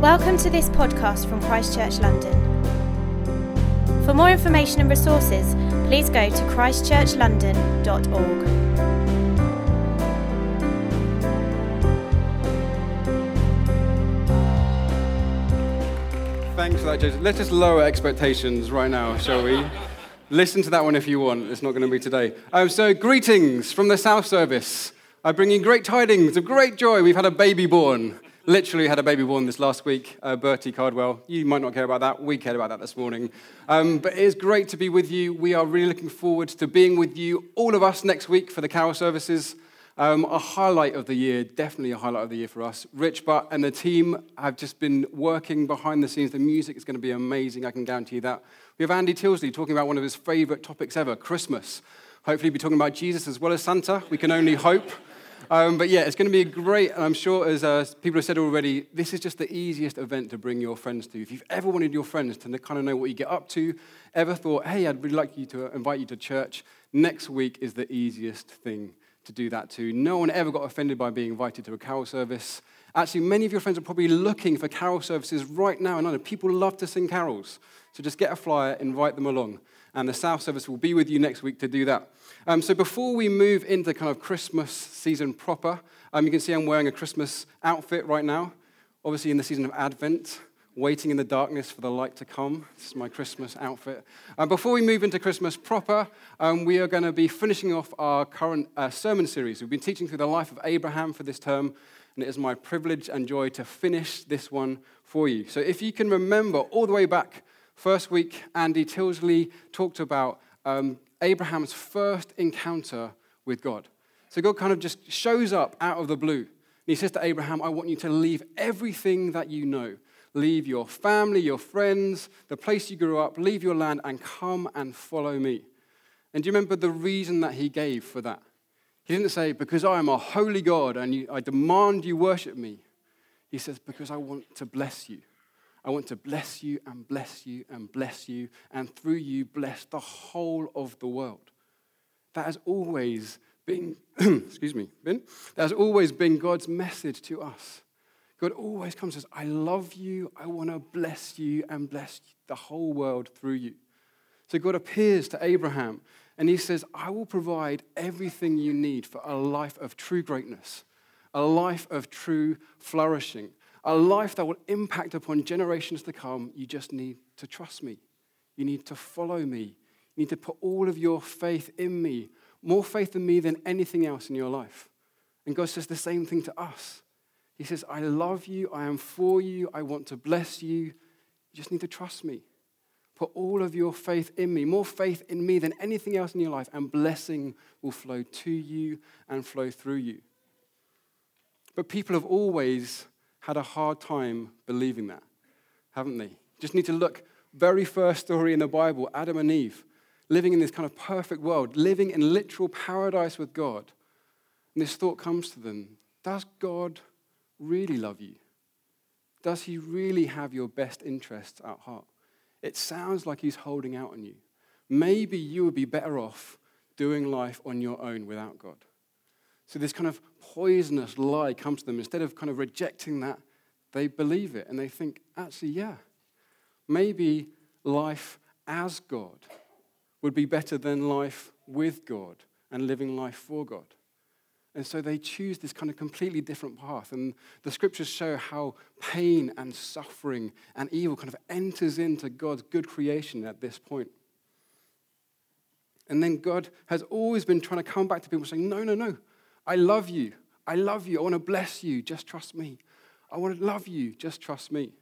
Welcome to this podcast from Christchurch London. For more information and resources, please go to christchurchlondon.org. Thanks for that, Joseph. Let us lower expectations right now, shall we? Listen to that one if you want. It's not going to be today. Um, so, greetings from the South Service. I bring you great tidings of great joy. We've had a baby born. Literally had a baby born this last week, uh, Bertie Cardwell. You might not care about that. We cared about that this morning. Um, but it is great to be with you. We are really looking forward to being with you, all of us, next week for the carol services. Um, a highlight of the year, definitely a highlight of the year for us. Rich Butt and the team have just been working behind the scenes. The music is going to be amazing, I can guarantee you that. We have Andy Tilsley talking about one of his favorite topics ever, Christmas. Hopefully, be talking about Jesus as well as Santa. We can only hope. Um, but yeah, it's going to be great, and I'm sure as uh, people have said already, this is just the easiest event to bring your friends to. If you've ever wanted your friends to kind of know what you get up to, ever thought, hey, I'd really like you to invite you to church, next week is the easiest thing to do that to. No one ever got offended by being invited to a carol service. Actually, many of your friends are probably looking for carol services right now. And I know people love to sing carols. So just get a flyer, invite them along. And the South Service will be with you next week to do that. Um, so before we move into kind of Christmas season proper, um, you can see I'm wearing a Christmas outfit right now. Obviously, in the season of Advent, waiting in the darkness for the light to come. This is my Christmas outfit. Um, before we move into Christmas proper, um, we are going to be finishing off our current uh, sermon series. We've been teaching through the life of Abraham for this term, and it is my privilege and joy to finish this one for you. So if you can remember all the way back First week, Andy Tilsley talked about um, Abraham's first encounter with God. So God kind of just shows up out of the blue. And he says to Abraham, I want you to leave everything that you know. Leave your family, your friends, the place you grew up, leave your land, and come and follow me. And do you remember the reason that he gave for that? He didn't say, Because I am a holy God and you, I demand you worship me. He says, Because I want to bless you. I want to bless you and bless you and bless you, and through you, bless the whole of the world. That has always been, excuse me, been, that has always been God's message to us. God always comes and says, I love you, I want to bless you and bless the whole world through you. So God appears to Abraham and he says, I will provide everything you need for a life of true greatness, a life of true flourishing, a life that will impact upon generations to come, you just need to trust me. You need to follow me. You need to put all of your faith in me, more faith in me than anything else in your life. And God says the same thing to us. He says, I love you, I am for you, I want to bless you. You just need to trust me. Put all of your faith in me, more faith in me than anything else in your life, and blessing will flow to you and flow through you. But people have always had a hard time believing that, haven't they? Just need to look, very first story in the Bible Adam and Eve, living in this kind of perfect world, living in literal paradise with God. And this thought comes to them Does God really love you? Does he really have your best interests at heart? It sounds like he's holding out on you. Maybe you would be better off doing life on your own without God. So this kind of poisonous lie comes to them. Instead of kind of rejecting that, they believe it and they think, actually, yeah, maybe life as God would be better than life with God and living life for God. And so they choose this kind of completely different path. And the scriptures show how pain and suffering and evil kind of enters into God's good creation at this point. And then God has always been trying to come back to people saying, no, no, no, I love you. I love you. I want to bless you. Just trust me. I want to love you. Just trust me.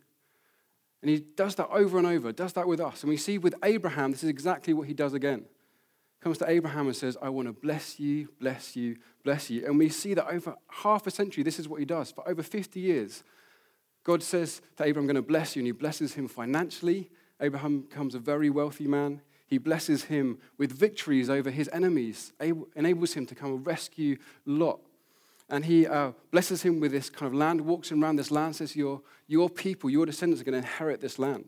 And he does that over and over, does that with us. And we see with Abraham, this is exactly what he does again. Comes to Abraham and says, I want to bless you, bless you, bless you. And we see that over half a century, this is what he does. For over 50 years, God says to Abraham, I'm going to bless you. And he blesses him financially. Abraham becomes a very wealthy man. He blesses him with victories over his enemies, enables him to come and rescue Lot. And he uh, blesses him with this kind of land, walks him around this land, says, your, your people, your descendants are going to inherit this land.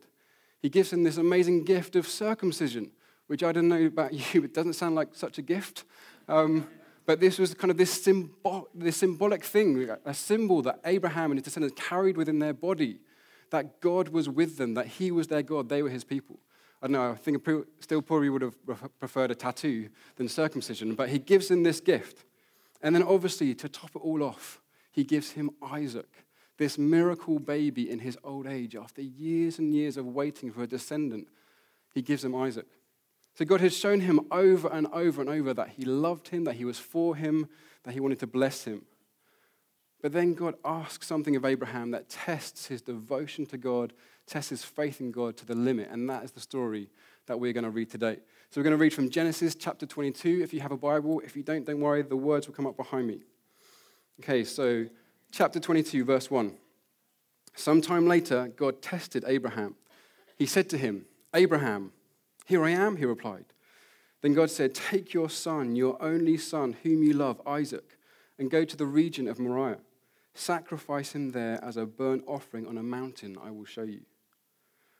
He gives him this amazing gift of circumcision, which I don't know about you, it doesn't sound like such a gift. Um, but this was kind of this, symbol, this symbolic thing, a symbol that Abraham and his descendants carried within their body that God was with them, that He was their God, they were His people. I don't know, I think still probably would have preferred a tattoo than circumcision, but He gives him this gift. And then, obviously, to top it all off, He gives him Isaac, this miracle baby in his old age, after years and years of waiting for a descendant. He gives him Isaac. So God has shown him over and over and over that he loved him, that he was for him, that he wanted to bless him. But then God asks something of Abraham that tests his devotion to God, tests his faith in God to the limit. And that is the story that we're going to read today. So we're going to read from Genesis chapter 22. If you have a Bible, if you don't, don't worry, the words will come up behind me. Okay, so chapter 22, verse 1. Sometime later, God tested Abraham. He said to him, Abraham, here I am, he replied. Then God said, Take your son, your only son, whom you love, Isaac, and go to the region of Moriah. Sacrifice him there as a burnt offering on a mountain I will show you.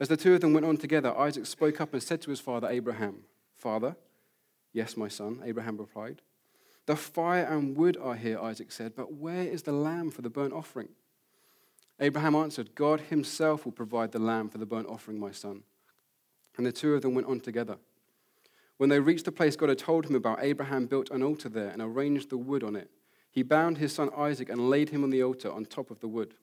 As the two of them went on together, Isaac spoke up and said to his father Abraham, Father? Yes, my son, Abraham replied. The fire and wood are here, Isaac said, but where is the lamb for the burnt offering? Abraham answered, God himself will provide the lamb for the burnt offering, my son. And the two of them went on together. When they reached the place God had told him about, Abraham built an altar there and arranged the wood on it. He bound his son Isaac and laid him on the altar on top of the wood.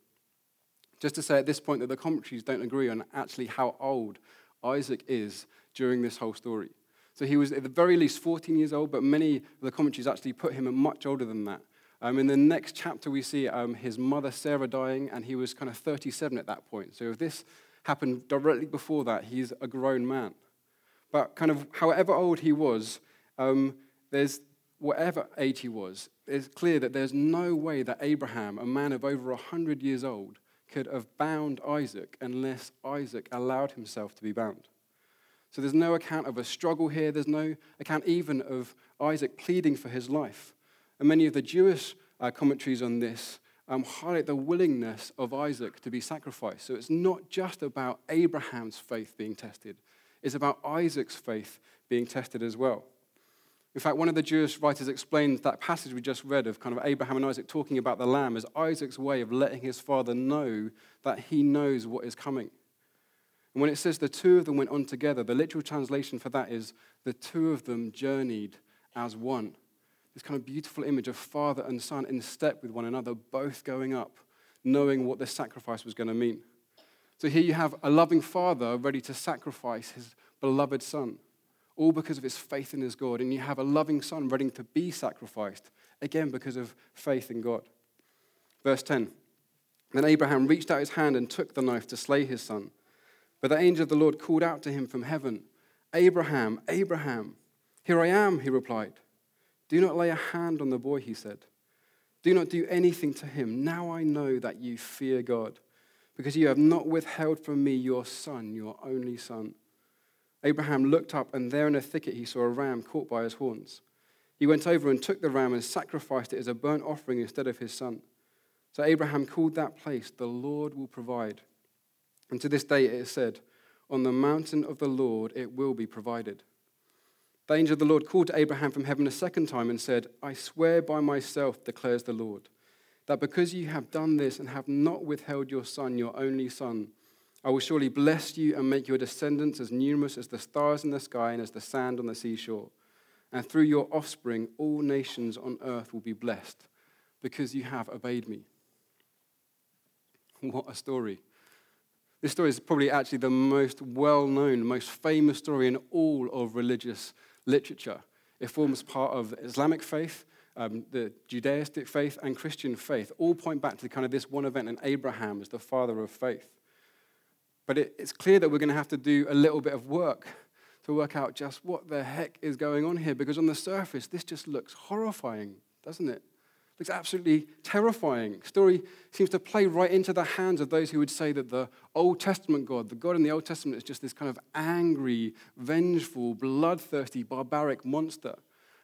Just to say at this point that the commentaries don't agree on actually how old Isaac is during this whole story. So he was at the very least 14 years old, but many of the commentaries actually put him much older than that. Um, in the next chapter, we see um, his mother Sarah dying, and he was kind of 37 at that point. So if this happened directly before that, he's a grown man. But kind of however old he was, um, there's whatever age he was, it's clear that there's no way that Abraham, a man of over 100 years old, could have bound Isaac unless Isaac allowed himself to be bound. So there's no account of a struggle here. There's no account even of Isaac pleading for his life. And many of the Jewish uh, commentaries on this um, highlight the willingness of Isaac to be sacrificed. So it's not just about Abraham's faith being tested, it's about Isaac's faith being tested as well. In fact, one of the Jewish writers explains that passage we just read of kind of Abraham and Isaac talking about the lamb as Isaac's way of letting his father know that he knows what is coming. And when it says the two of them went on together, the literal translation for that is the two of them journeyed as one. This kind of beautiful image of father and son in step with one another, both going up, knowing what this sacrifice was going to mean. So here you have a loving father ready to sacrifice his beloved son all because of his faith in his God. And you have a loving son ready to be sacrificed, again, because of faith in God. Verse 10 Then Abraham reached out his hand and took the knife to slay his son. But the angel of the Lord called out to him from heaven, Abraham, Abraham. Here I am, he replied. Do not lay a hand on the boy, he said. Do not do anything to him. Now I know that you fear God, because you have not withheld from me your son, your only son. Abraham looked up, and there in a thicket he saw a ram caught by his horns. He went over and took the ram and sacrificed it as a burnt offering instead of his son. So Abraham called that place, The Lord will provide. And to this day it is said, On the mountain of the Lord it will be provided. The angel of the Lord called to Abraham from heaven a second time and said, I swear by myself, declares the Lord, that because you have done this and have not withheld your son, your only son, I will surely bless you and make your descendants as numerous as the stars in the sky and as the sand on the seashore. And through your offspring, all nations on earth will be blessed because you have obeyed me. What a story. This story is probably actually the most well known, most famous story in all of religious literature. It forms part of Islamic faith, um, the Judaistic faith, and Christian faith. All point back to kind of this one event, and Abraham as the father of faith. But it, it's clear that we're going to have to do a little bit of work to work out just what the heck is going on here, because on the surface, this just looks horrifying, doesn't it? Looks absolutely terrifying. Story seems to play right into the hands of those who would say that the Old Testament God, the God in the Old Testament, is just this kind of angry, vengeful, bloodthirsty, barbaric monster.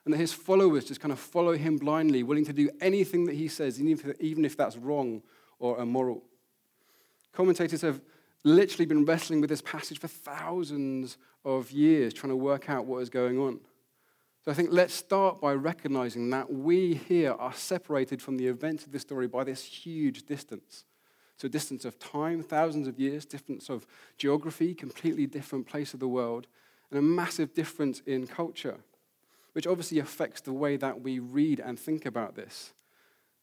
And that his followers just kind of follow him blindly, willing to do anything that he says, even if that's wrong or immoral. Commentators have literally been wrestling with this passage for thousands of years, trying to work out what is going on. So I think let's start by recognizing that we here are separated from the events of this story by this huge distance. So, distance of time, thousands of years, difference of geography, completely different place of the world, and a massive difference in culture, which obviously affects the way that we read and think about this.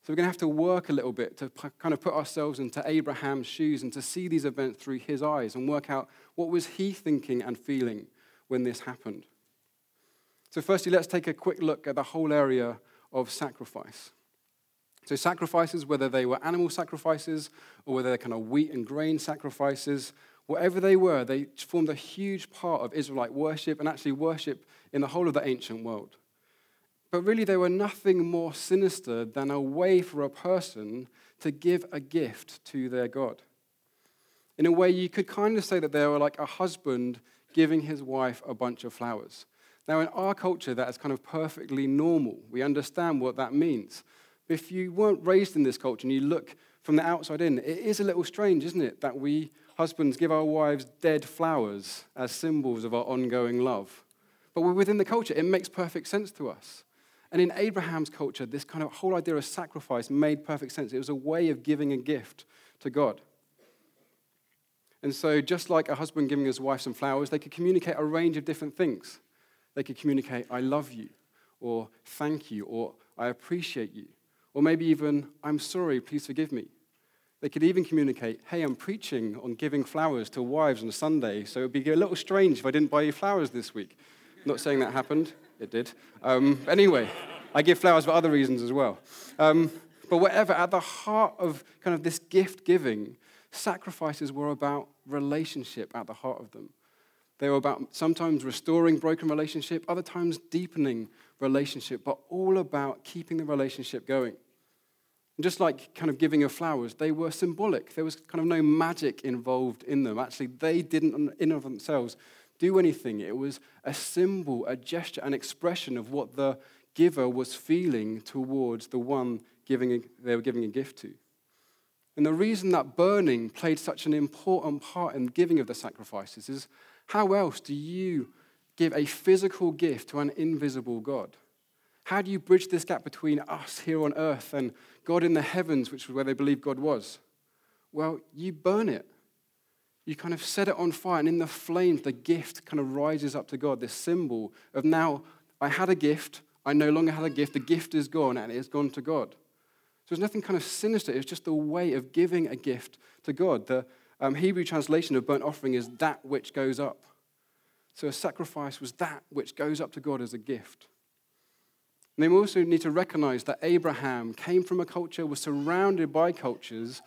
So, we're going to have to work a little bit to kind of put ourselves into Abraham's shoes and to see these events through his eyes and work out what was he thinking and feeling when this happened. So, firstly, let's take a quick look at the whole area of sacrifice. So, sacrifices, whether they were animal sacrifices or whether they're kind of wheat and grain sacrifices, whatever they were, they formed a huge part of Israelite worship and actually worship in the whole of the ancient world. But really, they were nothing more sinister than a way for a person to give a gift to their God. In a way, you could kind of say that they were like a husband giving his wife a bunch of flowers. Now, in our culture, that is kind of perfectly normal. We understand what that means. If you weren't raised in this culture and you look from the outside in, it is a little strange, isn't it, that we husbands give our wives dead flowers as symbols of our ongoing love. But within the culture, it makes perfect sense to us. And in Abraham's culture, this kind of whole idea of sacrifice made perfect sense. It was a way of giving a gift to God. And so, just like a husband giving his wife some flowers, they could communicate a range of different things. They could communicate, I love you, or thank you, or I appreciate you, or maybe even, I'm sorry, please forgive me. They could even communicate, hey, I'm preaching on giving flowers to wives on a Sunday, so it would be a little strange if I didn't buy you flowers this week. Not saying that happened, it did. Um, anyway, I give flowers for other reasons as well. Um, but whatever, at the heart of kind of this gift giving, sacrifices were about relationship at the heart of them. They were about sometimes restoring broken relationship, other times deepening relationship, but all about keeping the relationship going. And just like kind of giving of flowers, they were symbolic. There was kind of no magic involved in them. Actually, they didn't, in of themselves, do anything. It was a symbol, a gesture, an expression of what the giver was feeling towards the one giving a, they were giving a gift to. And the reason that burning played such an important part in the giving of the sacrifices is how else do you give a physical gift to an invisible God? How do you bridge this gap between us here on earth and God in the heavens, which was where they believed God was? Well, you burn it. You kind of set it on fire, and in the flames, the gift kind of rises up to God, this symbol of now I had a gift, I no longer had a gift, the gift is gone, and it has gone to God. So there's nothing kind of sinister, it's just a way of giving a gift to God. The, um, Hebrew translation of burnt offering is that which goes up. So a sacrifice was that which goes up to God as a gift. And they also need to recognize that Abraham came from a culture, was surrounded by cultures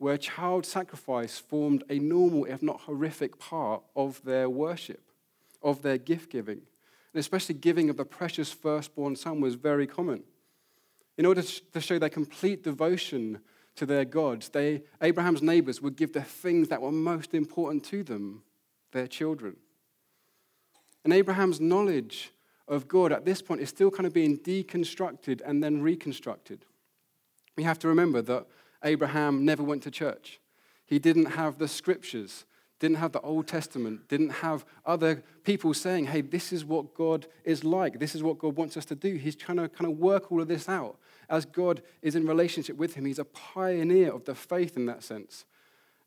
where child sacrifice formed a normal, if not horrific, part of their worship, of their gift giving. And especially giving of the precious firstborn son was very common. In order to show their complete devotion to their gods, they, Abraham's neighbors would give the things that were most important to them, their children. And Abraham's knowledge of God at this point is still kind of being deconstructed and then reconstructed. We have to remember that Abraham never went to church. He didn't have the scriptures, didn't have the Old Testament, didn't have other people saying, hey, this is what God is like, this is what God wants us to do. He's trying to kind of work all of this out as God is in relationship with him. He's a pioneer of the faith in that sense.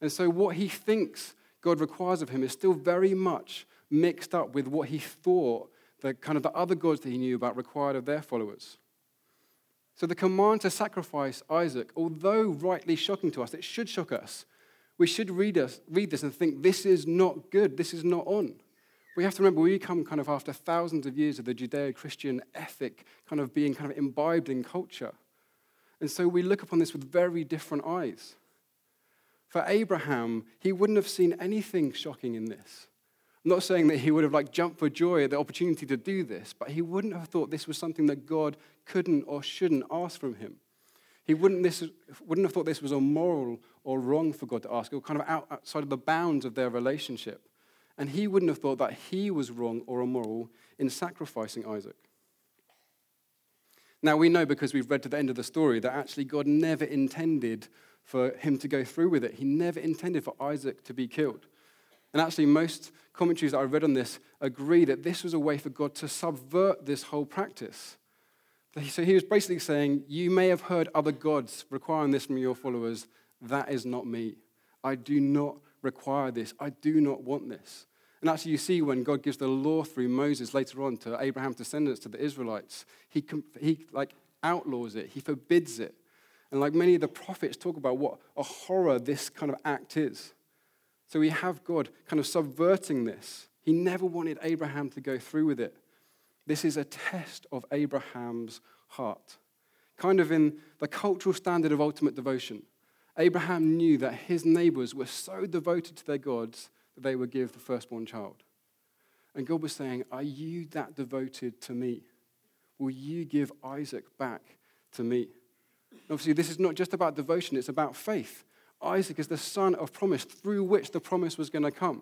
And so, what he thinks God requires of him is still very much mixed up with what he thought the kind of the other gods that he knew about required of their followers. So, the command to sacrifice Isaac, although rightly shocking to us, it should shock us. We should read, us, read this and think, this is not good, this is not on. We have to remember we come kind of after thousands of years of the Judeo Christian ethic kind of being kind of imbibed in culture. And so we look upon this with very different eyes. For Abraham, he wouldn't have seen anything shocking in this. I'm not saying that he would have like jumped for joy at the opportunity to do this, but he wouldn't have thought this was something that God couldn't or shouldn't ask from him. He wouldn't, this, wouldn't have thought this was immoral or wrong for God to ask, or kind of outside of the bounds of their relationship. And he wouldn't have thought that he was wrong or immoral in sacrificing Isaac. Now, we know because we've read to the end of the story that actually God never intended for him to go through with it. He never intended for Isaac to be killed. And actually, most commentaries that I've read on this agree that this was a way for God to subvert this whole practice. So he was basically saying, You may have heard other gods requiring this from your followers. That is not me. I do not require this. I do not want this. And actually, you see when God gives the law through Moses later on to Abraham's descendants, to the Israelites, he, he like outlaws it, he forbids it. And like many of the prophets talk about what a horror this kind of act is. So we have God kind of subverting this. He never wanted Abraham to go through with it. This is a test of Abraham's heart, kind of in the cultural standard of ultimate devotion. Abraham knew that his neighbors were so devoted to their gods that they would give the firstborn child. And God was saying, Are you that devoted to me? Will you give Isaac back to me? obviously, this is not just about devotion, it's about faith. Isaac is the son of promise through which the promise was going to come.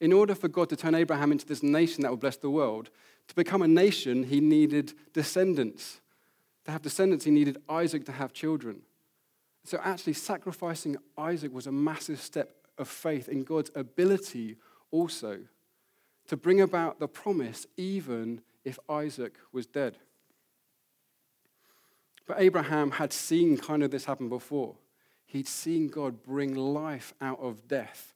In order for God to turn Abraham into this nation that would bless the world, to become a nation, he needed descendants. To have descendants, he needed Isaac to have children. So, actually, sacrificing Isaac was a massive step of faith in God's ability also to bring about the promise, even if Isaac was dead. But Abraham had seen kind of this happen before. He'd seen God bring life out of death.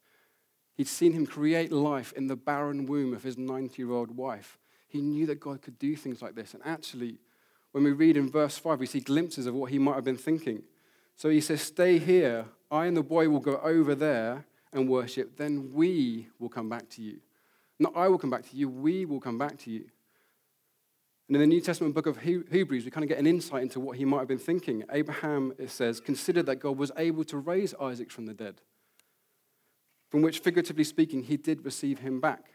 He'd seen him create life in the barren womb of his 90 year old wife. He knew that God could do things like this. And actually, when we read in verse 5, we see glimpses of what he might have been thinking. So he says, Stay here. I and the boy will go over there and worship. Then we will come back to you. Not I will come back to you, we will come back to you. And in the New Testament book of Hebrews, we kind of get an insight into what he might have been thinking. Abraham, it says, considered that God was able to raise Isaac from the dead, from which, figuratively speaking, he did receive him back.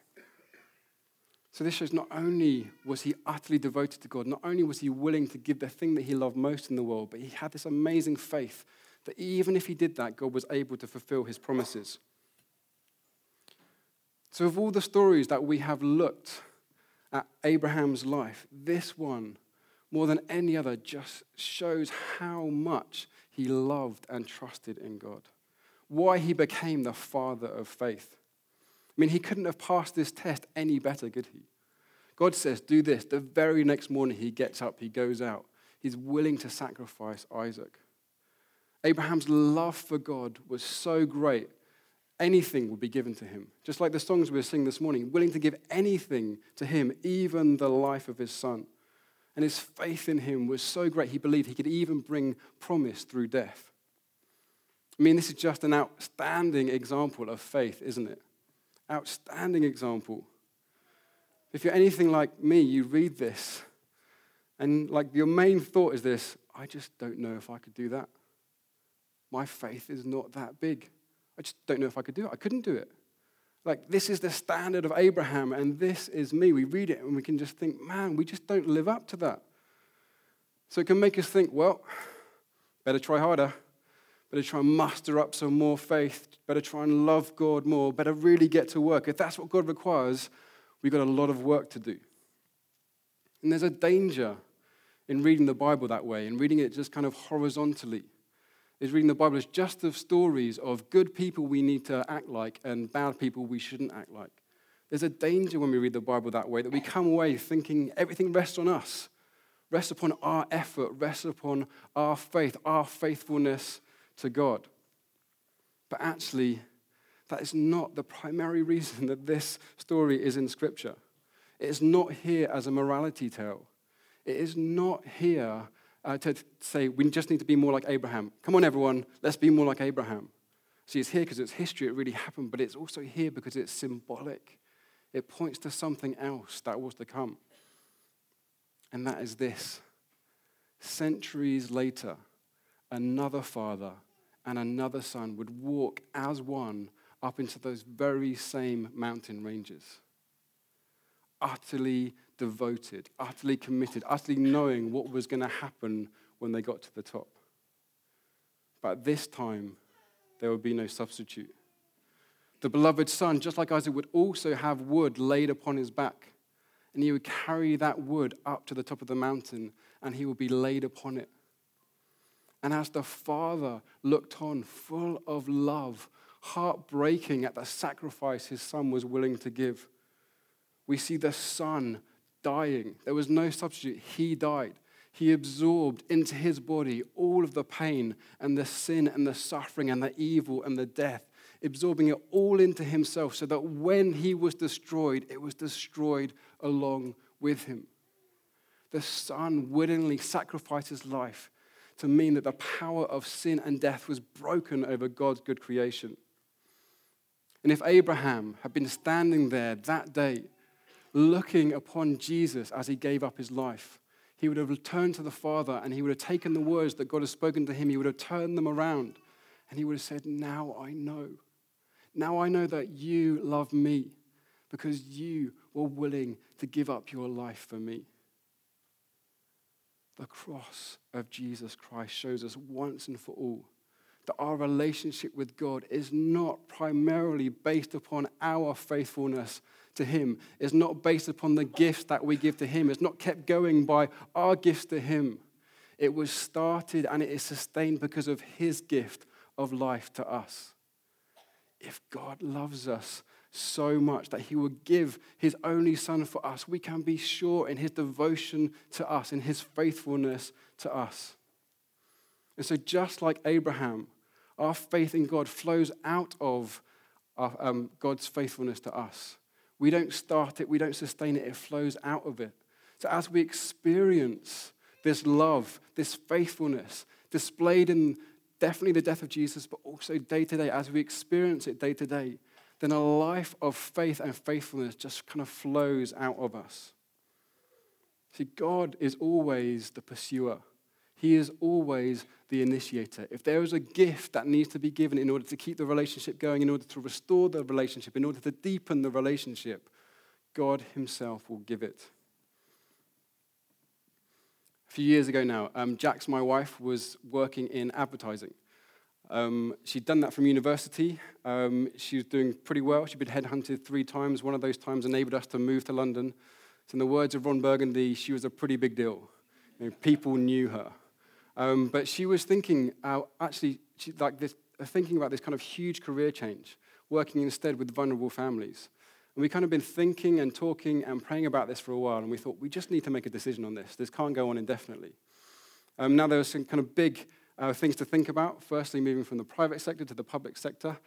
So this shows not only was he utterly devoted to God, not only was he willing to give the thing that he loved most in the world, but he had this amazing faith that even if he did that, God was able to fulfill his promises. So, of all the stories that we have looked at Abraham's life, this one, more than any other, just shows how much he loved and trusted in God. Why he became the father of faith. I mean, he couldn't have passed this test any better, could he? God says, Do this. The very next morning, he gets up, he goes out. He's willing to sacrifice Isaac. Abraham's love for God was so great anything would be given to him. Just like the songs we were singing this morning, willing to give anything to him, even the life of his son. And his faith in him was so great, he believed he could even bring promise through death. I mean, this is just an outstanding example of faith, isn't it? Outstanding example. If you're anything like me, you read this, and like your main thought is this I just don't know if I could do that. My faith is not that big. I just don't know if I could do it. I couldn't do it. Like, this is the standard of Abraham, and this is me. We read it and we can just think, man, we just don't live up to that. So it can make us think, well, better try harder. Better try and muster up some more faith. Better try and love God more. Better really get to work. If that's what God requires, we've got a lot of work to do. And there's a danger in reading the Bible that way, and reading it just kind of horizontally is reading the Bible as just the stories of good people we need to act like and bad people we shouldn't act like. There's a danger when we read the Bible that way that we come away thinking everything rests on us, rests upon our effort, rests upon our faith, our faithfulness to God. But actually, that is not the primary reason that this story is in Scripture. It is not here as a morality tale. It is not here uh, to say we just need to be more like Abraham. Come on, everyone, let's be more like Abraham. See, it's here because it's history, it really happened, but it's also here because it's symbolic. It points to something else that was to come. And that is this centuries later, another father and another son would walk as one up into those very same mountain ranges utterly devoted, utterly committed, utterly knowing what was going to happen when they got to the top. but this time there would be no substitute. The beloved Son, just like Isaac, would also have wood laid upon his back. And he would carry that wood up to the top of the mountain, and he would be laid upon it. And as the Father looked on, full of love, heartbreaking at the sacrifice his Son was willing to give, we see the Son dying. There was no substitute. He died. He absorbed into his body all of the pain and the sin and the suffering and the evil and the death, absorbing it all into himself so that when he was destroyed, it was destroyed along with him. The Son willingly sacrificed his life to mean that the power of sin and death was broken over God's good creation. And if Abraham had been standing there that day, looking upon Jesus as he gave up his life, he would have returned to the Father and he would have taken the words that God has spoken to him, he would have turned them around and he would have said, Now I know. Now I know that you love me because you were willing to give up your life for me. The cross of Jesus Christ shows us once and for all that our relationship with God is not primarily based upon our faithfulness to Him, it's not based upon the gifts that we give to Him, it's not kept going by our gifts to Him. It was started and it is sustained because of His gift of life to us. If God loves us so much that He will give His only Son for us, we can be sure in His devotion to us, in His faithfulness to us. And so, just like Abraham, our faith in God flows out of our, um, God's faithfulness to us. We don't start it, we don't sustain it, it flows out of it. So as we experience this love, this faithfulness displayed in definitely the death of Jesus, but also day to day, as we experience it day to day, then a life of faith and faithfulness just kind of flows out of us. See, God is always the pursuer. He is always the initiator. If there is a gift that needs to be given in order to keep the relationship going, in order to restore the relationship, in order to deepen the relationship, God Himself will give it. A few years ago now, um, Jax, my wife, was working in advertising. Um, she'd done that from university. Um, she was doing pretty well. She'd been headhunted three times. One of those times enabled us to move to London. So, in the words of Ron Burgundy, she was a pretty big deal. You know, people knew her. Um, but she was thinking, uh, actually, she, like this, uh, thinking about this kind of huge career change, working instead with vulnerable families. And we kind of been thinking and talking and praying about this for a while, and we thought we just need to make a decision on this. This can't go on indefinitely. Um, now there are some kind of big uh, things to think about. Firstly, moving from the private sector to the public sector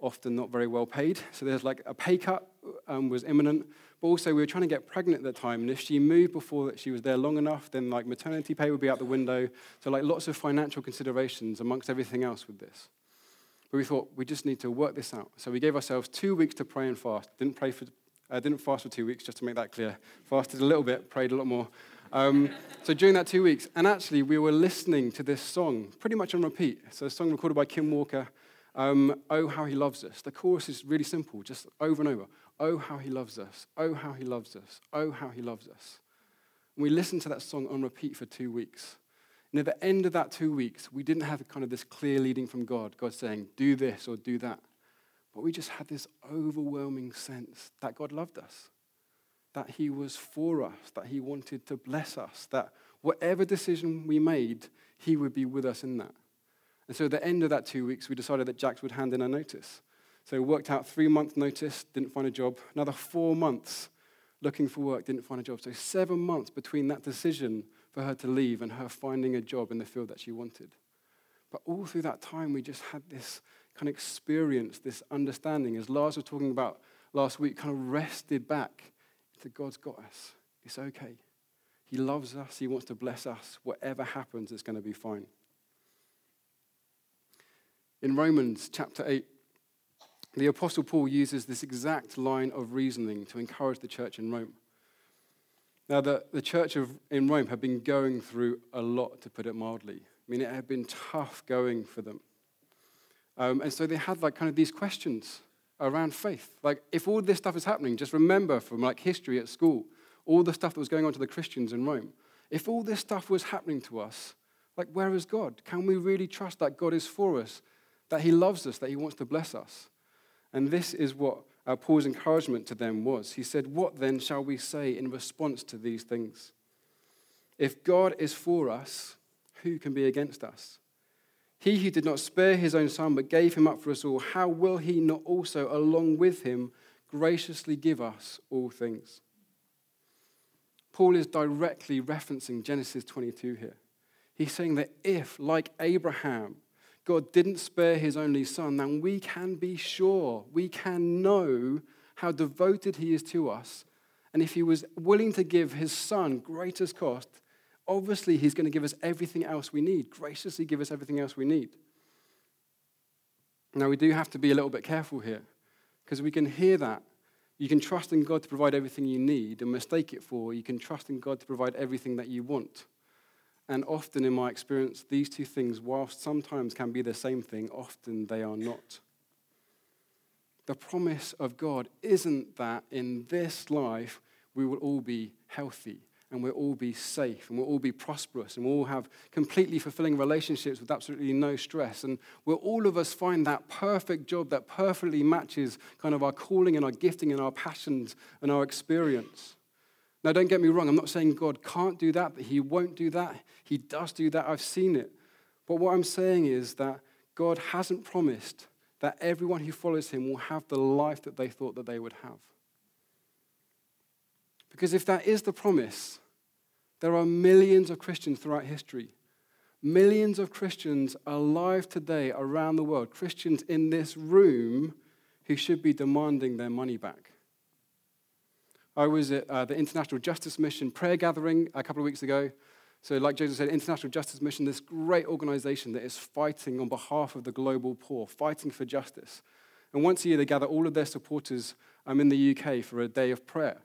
often not very well paid. So there's like a pay cut um, was imminent. But also we were trying to get pregnant at the time. And if she moved before that she was there long enough, then like maternity pay would be out the window. So like lots of financial considerations amongst everything else with this. But we thought we just need to work this out. So we gave ourselves two weeks to pray and fast. Didn't pray for, uh, didn't fast for two weeks, just to make that clear. Fasted a little bit, prayed a lot more. Um, so during that two weeks, and actually we were listening to this song pretty much on repeat. So a song recorded by Kim Walker. Um, oh, how he loves us. The chorus is really simple, just over and over. Oh, how he loves us. Oh, how he loves us. Oh, how he loves us. And we listened to that song on repeat for two weeks. And at the end of that two weeks, we didn't have kind of this clear leading from God, God saying, do this or do that. But we just had this overwhelming sense that God loved us, that He was for us, that He wanted to bless us, that whatever decision we made, He would be with us in that. And so at the end of that two weeks, we decided that Jax would hand in a notice. So worked out three month notice, didn't find a job. Another four months looking for work, didn't find a job. So seven months between that decision for her to leave and her finding a job in the field that she wanted. But all through that time, we just had this kind of experience, this understanding, as Lars was talking about last week, kind of rested back into God's got us. It's okay. He loves us. He wants to bless us. Whatever happens, it's going to be fine. In Romans chapter 8, the Apostle Paul uses this exact line of reasoning to encourage the church in Rome. Now, the, the church of, in Rome had been going through a lot, to put it mildly. I mean, it had been tough going for them. Um, and so they had like kind of these questions around faith. Like, if all this stuff is happening, just remember from like history at school, all the stuff that was going on to the Christians in Rome. If all this stuff was happening to us, Like, where is God? Can we really trust that God is for us, that He loves us, that He wants to bless us? And this is what uh, Paul's encouragement to them was. He said, What then shall we say in response to these things? If God is for us, who can be against us? He who did not spare his own son, but gave him up for us all, how will he not also, along with him, graciously give us all things? Paul is directly referencing Genesis 22 here. He's saying that if, like Abraham, God didn't spare his only son, then we can be sure, we can know how devoted he is to us. And if he was willing to give his son greatest cost, obviously he's going to give us everything else we need, graciously give us everything else we need. Now, we do have to be a little bit careful here because we can hear that. You can trust in God to provide everything you need and mistake it for you can trust in God to provide everything that you want. And often, in my experience, these two things, whilst sometimes can be the same thing, often they are not. The promise of God isn't that in this life we will all be healthy and we'll all be safe and we'll all be prosperous and we'll all have completely fulfilling relationships with absolutely no stress. And we'll all of us find that perfect job that perfectly matches kind of our calling and our gifting and our passions and our experience. Now, don't get me wrong, I'm not saying God can't do that, that He won't do that. He does do that, I've seen it. But what I'm saying is that God hasn't promised that everyone who follows Him will have the life that they thought that they would have. Because if that is the promise, there are millions of Christians throughout history, millions of Christians alive today around the world, Christians in this room who should be demanding their money back. I was at uh, the International Justice Mission prayer gathering a couple of weeks ago. So, like Joseph said, International Justice Mission, this great organization that is fighting on behalf of the global poor, fighting for justice. And once a year, they gather all of their supporters um, in the UK for a day of prayer.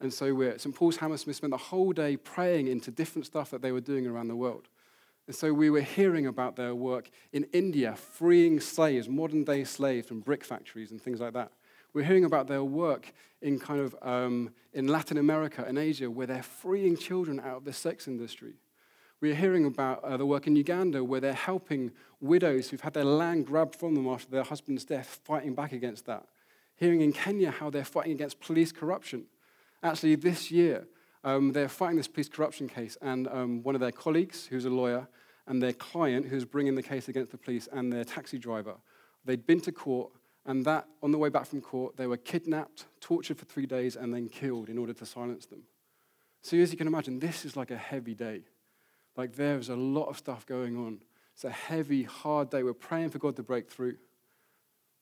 And so we're, St. Paul's Hammersmith spent the whole day praying into different stuff that they were doing around the world. And so we were hearing about their work in India, freeing slaves, modern day slaves from brick factories and things like that. We're hearing about their work in kind of um, in Latin America and Asia, where they're freeing children out of the sex industry. We're hearing about uh, the work in Uganda, where they're helping widows who've had their land grabbed from them after their husband's death, fighting back against that. Hearing in Kenya how they're fighting against police corruption. Actually, this year, um, they're fighting this police corruption case, and um, one of their colleagues, who's a lawyer, and their client, who's bringing the case against the police, and their taxi driver, they'd been to court, and that, on the way back from court, they were kidnapped, tortured for three days, and then killed in order to silence them. So, as you can imagine, this is like a heavy day. Like, there's a lot of stuff going on. It's a heavy, hard day. We're praying for God to break through.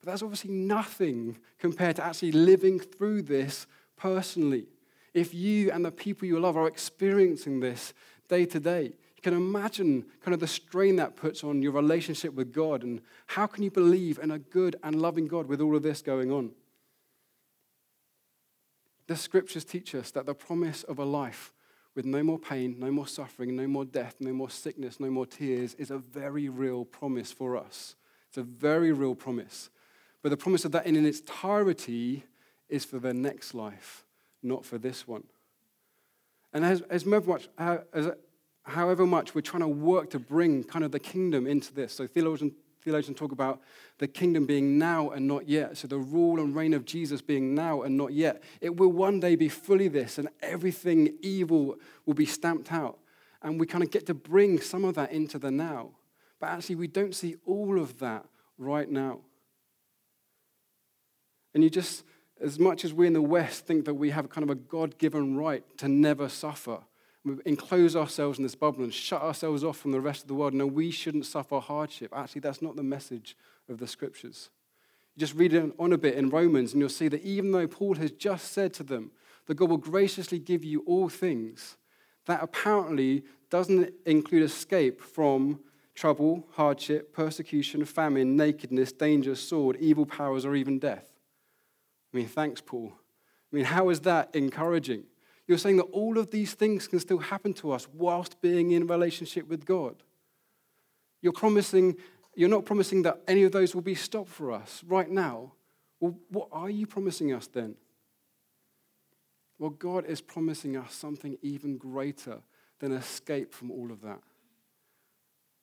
But that's obviously nothing compared to actually living through this personally. If you and the people you love are experiencing this day to day, you can imagine kind of the strain that puts on your relationship with God and how can you believe in a good and loving God with all of this going on? The scriptures teach us that the promise of a life with no more pain, no more suffering, no more death, no more sickness, no more tears is a very real promise for us. It's a very real promise. But the promise of that in its entirety is for the next life, not for this one. And as, as, much, as however much we're trying to work to bring kind of the kingdom into this, so theologians, theologians talk about the kingdom being now and not yet, so the rule and reign of Jesus being now and not yet. It will one day be fully this, and everything evil will be stamped out. And we kind of get to bring some of that into the now. But actually, we don't see all of that right now. And you just as much as we in the West think that we have kind of a God given right to never suffer, we enclose ourselves in this bubble and shut ourselves off from the rest of the world. No, we shouldn't suffer hardship. Actually, that's not the message of the scriptures. You just read it on a bit in Romans, and you'll see that even though Paul has just said to them that God will graciously give you all things, that apparently doesn't include escape from trouble, hardship, persecution, famine, nakedness, danger, sword, evil powers, or even death. I mean, thanks, Paul. I mean, how is that encouraging? You're saying that all of these things can still happen to us whilst being in relationship with God. You're promising, you're not promising that any of those will be stopped for us right now. Well, what are you promising us then? Well, God is promising us something even greater than escape from all of that.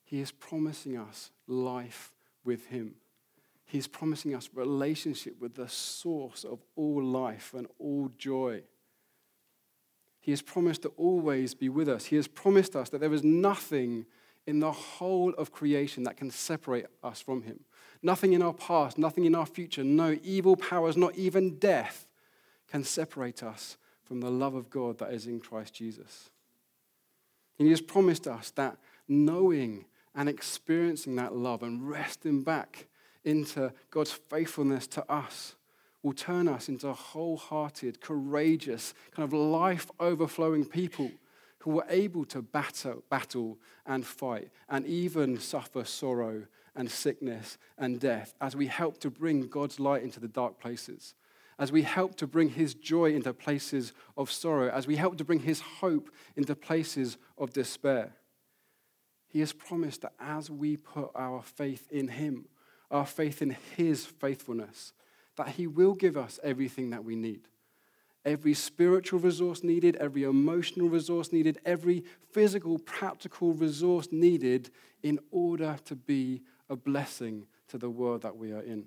He is promising us life with Him. He is promising us relationship with the source of all life and all joy. He has promised to always be with us. He has promised us that there is nothing in the whole of creation that can separate us from Him. Nothing in our past, nothing in our future, no evil powers, not even death can separate us from the love of God that is in Christ Jesus. And He has promised us that knowing and experiencing that love and resting back into God's faithfulness to us will turn us into wholehearted, courageous, kind of life overflowing people who were able to battle, battle and fight and even suffer sorrow and sickness and death as we help to bring God's light into the dark places, as we help to bring His joy into places of sorrow, as we help to bring His hope into places of despair. He has promised that as we put our faith in Him, our faith in His faithfulness, that He will give us everything that we need every spiritual resource needed, every emotional resource needed, every physical, practical resource needed in order to be a blessing to the world that we are in.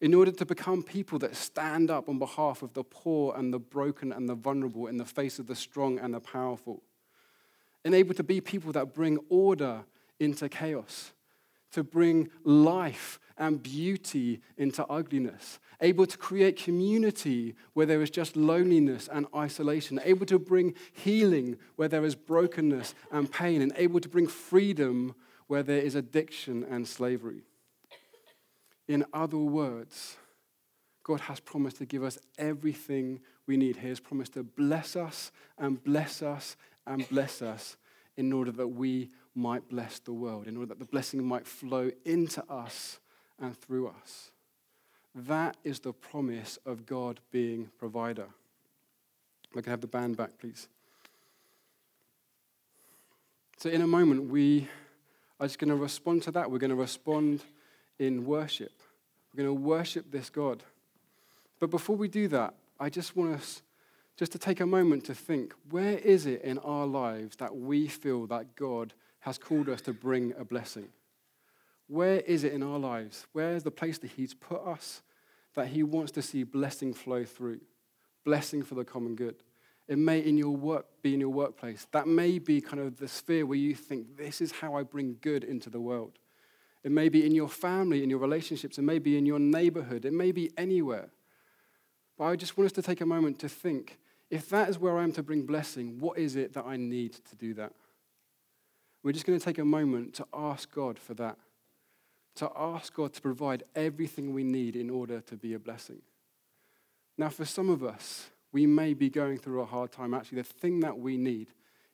In order to become people that stand up on behalf of the poor and the broken and the vulnerable in the face of the strong and the powerful. And able to be people that bring order into chaos, to bring life and beauty into ugliness, able to create community where there is just loneliness and isolation, able to bring healing where there is brokenness and pain, and able to bring freedom where there is addiction and slavery. In other words, God has promised to give us everything we need. He has promised to bless us and bless us and bless us in order that we might bless the world, in order that the blessing might flow into us and through us. That is the promise of God being provider. I can have the band back, please. So, in a moment, we are just going to respond to that. We're going to respond in worship. We're going to worship this God. But before we do that, I just want us just to take a moment to think where is it in our lives that we feel that God has called us to bring a blessing? Where is it in our lives? Where is the place that He's put us that He wants to see blessing flow through? Blessing for the common good. It may in your work be in your workplace. That may be kind of the sphere where you think, this is how I bring good into the world. It may be in your family, in your relationships. It may be in your neighborhood. It may be anywhere. But I just want us to take a moment to think if that is where I am to bring blessing, what is it that I need to do that? We're just going to take a moment to ask God for that to ask God to provide everything we need in order to be a blessing. Now, for some of us, we may be going through a hard time. Actually, the thing that we need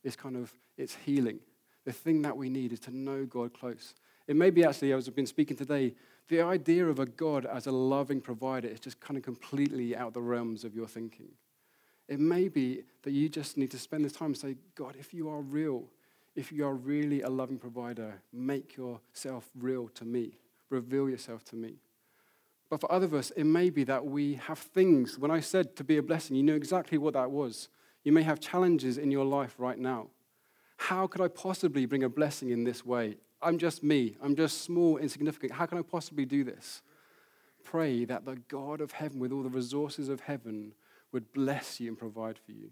is kind of it's healing. The thing that we need is to know God close. It may be actually, as I've been speaking today, the idea of a God as a loving provider is just kind of completely out the realms of your thinking. It may be that you just need to spend this time and say, God, if you are real, if you are really a loving provider, make yourself real to me. Reveal yourself to me. But for other of us, it may be that we have things. When I said to be a blessing, you knew exactly what that was. You may have challenges in your life right now. How could I possibly bring a blessing in this way? I'm just me. I'm just small, insignificant. How can I possibly do this? Pray that the God of heaven, with all the resources of heaven, would bless you and provide for you.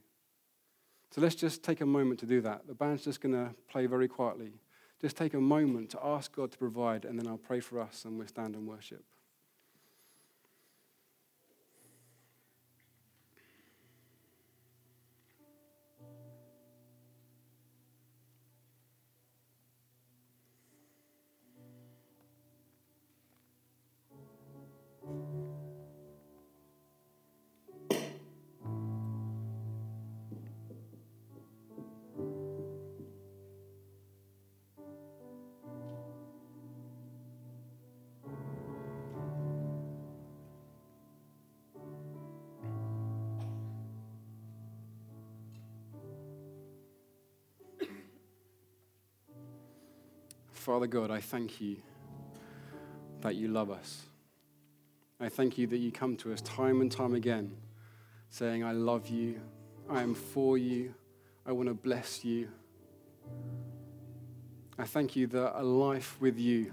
So let's just take a moment to do that. The band's just going to play very quietly. Just take a moment to ask God to provide, and then I'll pray for us and we'll stand and worship. Father God, I thank you that you love us. I thank you that you come to us time and time again saying, I love you, I am for you, I want to bless you. I thank you that a life with you,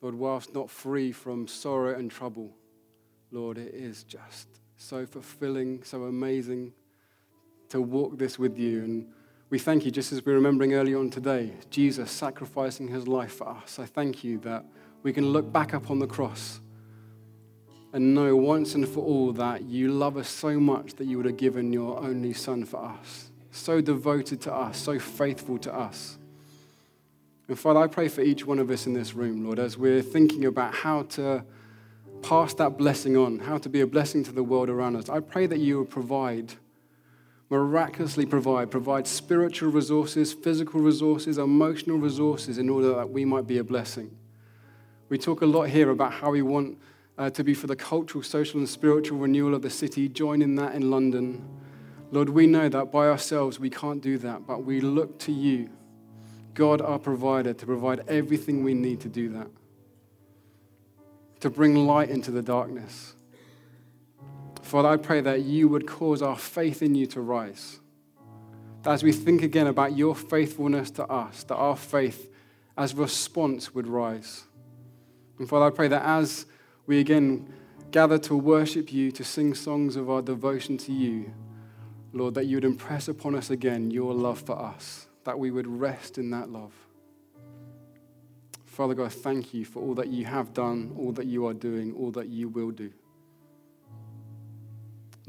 Lord, whilst not free from sorrow and trouble, Lord, it is just so fulfilling, so amazing to walk this with you. And we thank you, just as we're remembering earlier on today, Jesus sacrificing his life for us. I thank you that we can look back up on the cross and know once and for all that you love us so much that you would have given your only Son for us. So devoted to us, so faithful to us. And Father, I pray for each one of us in this room, Lord, as we're thinking about how to pass that blessing on, how to be a blessing to the world around us. I pray that you will provide, miraculously provide, provide spiritual resources, physical resources, emotional resources in order that we might be a blessing. We talk a lot here about how we want uh, to be for the cultural, social, and spiritual renewal of the city. Join in that in London. Lord, we know that by ourselves we can't do that, but we look to you God, our provider, to provide everything we need to do that, to bring light into the darkness. Father, I pray that you would cause our faith in you to rise. That as we think again about your faithfulness to us, that our faith as response would rise. And Father, I pray that as we again gather to worship you, to sing songs of our devotion to you, Lord, that you would impress upon us again your love for us that we would rest in that love. Father God, thank you for all that you have done, all that you are doing, all that you will do.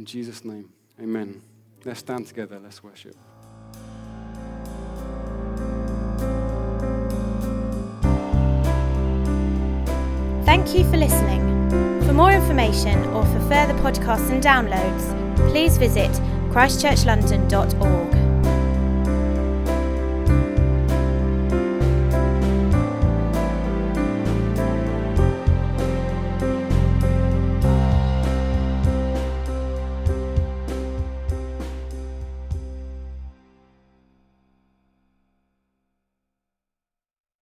In Jesus' name, amen. Let's stand together, let's worship. Thank you for listening. For more information or for further podcasts and downloads, please visit christchurchlondon.org.